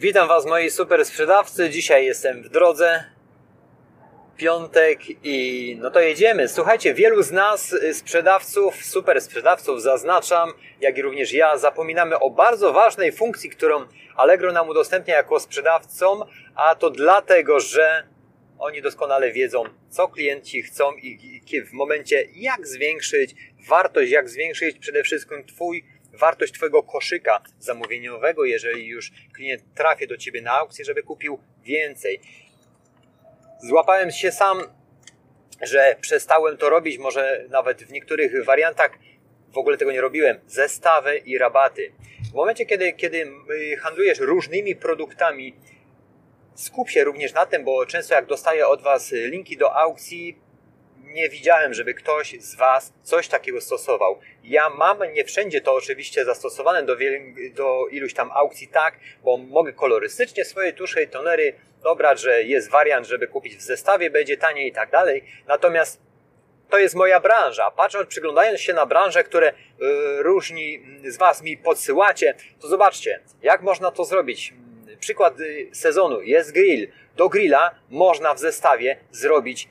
Witam Was moi super sprzedawcy. Dzisiaj jestem w drodze. Piątek i no to jedziemy. Słuchajcie, wielu z nas y, sprzedawców, super sprzedawców zaznaczam, jak i również ja, zapominamy o bardzo ważnej funkcji, którą Allegro nam udostępnia jako sprzedawcom, a to dlatego, że oni doskonale wiedzą, co klienci chcą i w momencie jak zwiększyć wartość, jak zwiększyć przede wszystkim Twój wartość Twojego koszyka zamówieniowego, jeżeli już klient trafi do Ciebie na aukcję, żeby kupił więcej. Złapałem się sam, że przestałem to robić, może nawet w niektórych wariantach w ogóle tego nie robiłem. Zestawy i rabaty. W momencie, kiedy, kiedy y, handlujesz różnymi produktami, skup się również na tym, bo często jak dostaję od Was linki do aukcji, nie widziałem, żeby ktoś z Was coś takiego stosował. Ja mam nie wszędzie to oczywiście zastosowane do, do iluś tam aukcji tak, bo mogę kolorystycznie swoje tusze i tonery dobrać, że jest wariant, żeby kupić w zestawie, będzie taniej i tak dalej. Natomiast to jest moja branża. Patrząc, przyglądając się na branże, które yy, różni z Was mi podsyłacie, to zobaczcie, jak można to zrobić. Przykład y, sezonu jest grill. Do grilla można w zestawie zrobić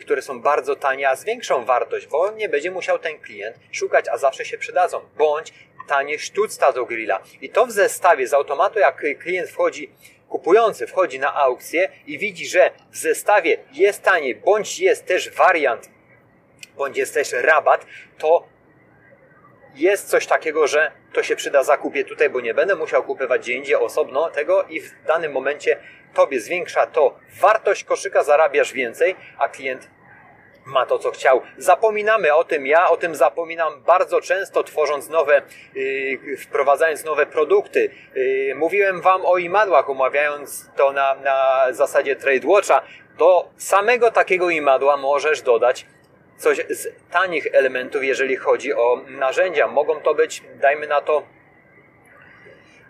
które są bardzo tanie, a z większą wartość, bo nie będzie musiał ten klient szukać, a zawsze się przydadzą. Bądź tanie sztuczca do grilla. I to w zestawie z automatu, jak klient wchodzi, kupujący wchodzi na aukcję i widzi, że w zestawie jest taniej, bądź jest też wariant, bądź jest też rabat, to jest coś takiego, że to się przyda zakupie tutaj, bo nie będę musiał kupywać gdzie indziej osobno tego i w danym momencie Tobie zwiększa to wartość koszyka, zarabiasz więcej, a klient ma to, co chciał. Zapominamy o tym, ja o tym zapominam bardzo często, tworząc nowe, yy, wprowadzając nowe produkty. Yy, mówiłem Wam o imadłach, omawiając to na, na zasadzie Trade Watcha. Do samego takiego imadła możesz dodać coś z tanich elementów, jeżeli chodzi o narzędzia. Mogą to być, dajmy na to,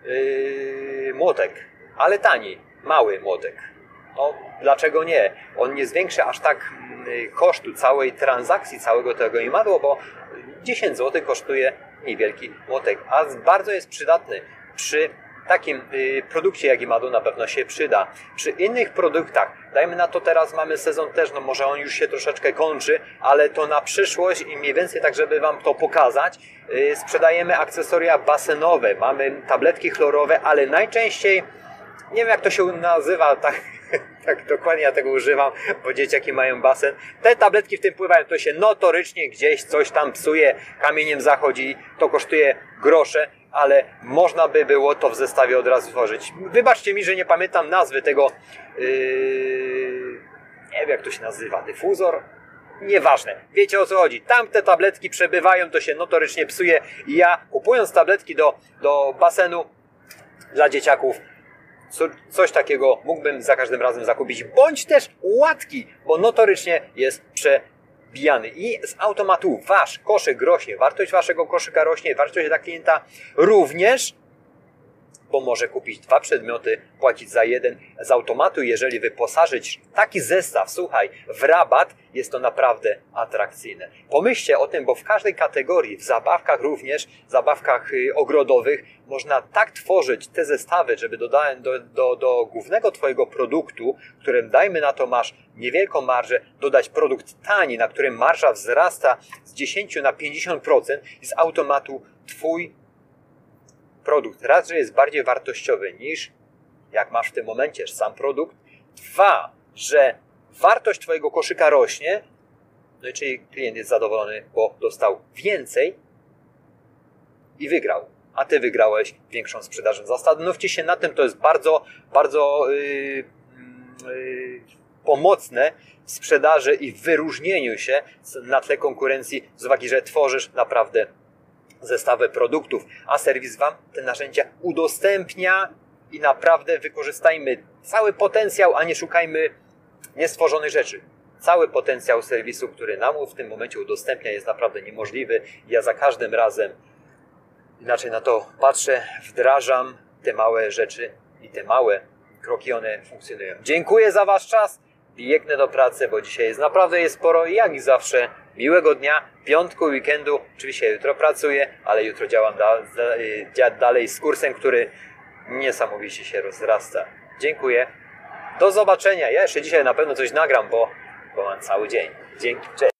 yy, młotek, ale tani mały młotek. No, dlaczego nie? On nie zwiększy aż tak mm, kosztu całej transakcji, całego tego imadła, bo 10 zł kosztuje niewielki młotek, a bardzo jest przydatny przy takim y, produkcie jak Imadu na pewno się przyda. Przy innych produktach, dajmy na to teraz mamy sezon też, no może on już się troszeczkę kończy, ale to na przyszłość i mniej więcej tak, żeby Wam to pokazać, y, sprzedajemy akcesoria basenowe, mamy tabletki chlorowe, ale najczęściej nie wiem jak to się nazywa, tak, tak dokładnie ja tego używam, bo dzieciaki mają basen. Te tabletki w tym pływają, to się notorycznie gdzieś coś tam psuje, kamieniem zachodzi, to kosztuje grosze, ale można by było to w zestawie od razu tworzyć. Wybaczcie mi, że nie pamiętam nazwy tego, yy, nie wiem jak to się nazywa, dyfuzor? Nieważne, wiecie o co chodzi. Tam te tabletki przebywają, to się notorycznie psuje i ja kupując tabletki do, do basenu dla dzieciaków co, coś takiego mógłbym za każdym razem zakupić, bądź też łatki, bo notorycznie jest przebijany. I z automatu wasz koszyk rośnie, wartość waszego koszyka rośnie, wartość dla klienta również bo może kupić dwa przedmioty, płacić za jeden z automatu. Jeżeli wyposażyć taki zestaw, słuchaj, w rabat, jest to naprawdę atrakcyjne. Pomyślcie o tym, bo w każdej kategorii, w zabawkach również, zabawkach y, ogrodowych, można tak tworzyć te zestawy, żeby dodać do, do, do głównego Twojego produktu, którym dajmy na to masz niewielką marżę, dodać produkt tani, na którym marża wzrasta z 10 na 50% i z automatu Twój produkt raz, że jest bardziej wartościowy niż jak masz w tym momencie sam produkt. Dwa, że wartość Twojego koszyka rośnie, no i czyli klient jest zadowolony, bo dostał więcej i wygrał. A Ty wygrałeś większą sprzedaż. Zastanówcie się na tym, to jest bardzo, bardzo yy, yy, pomocne w sprzedaży i w wyróżnieniu się na tle konkurencji z uwagi, że tworzysz naprawdę zestawy produktów, a serwis Wam te narzędzia udostępnia i naprawdę wykorzystajmy cały potencjał, a nie szukajmy niestworzonych rzeczy. Cały potencjał serwisu, który nam w tym momencie udostępnia, jest naprawdę niemożliwy. Ja za każdym razem inaczej na to patrzę, wdrażam te małe rzeczy i te małe kroki, one funkcjonują. Dziękuję za Wasz czas. Biegnę do pracy, bo dzisiaj jest naprawdę jest sporo i jak zawsze miłego dnia, piątku, weekendu. Oczywiście jutro pracuję, ale jutro działam da, da, dalej z kursem, który niesamowicie się rozrasta. Dziękuję. Do zobaczenia. Ja jeszcze dzisiaj na pewno coś nagram, bo, bo mam cały dzień. Dzięki. Cześć.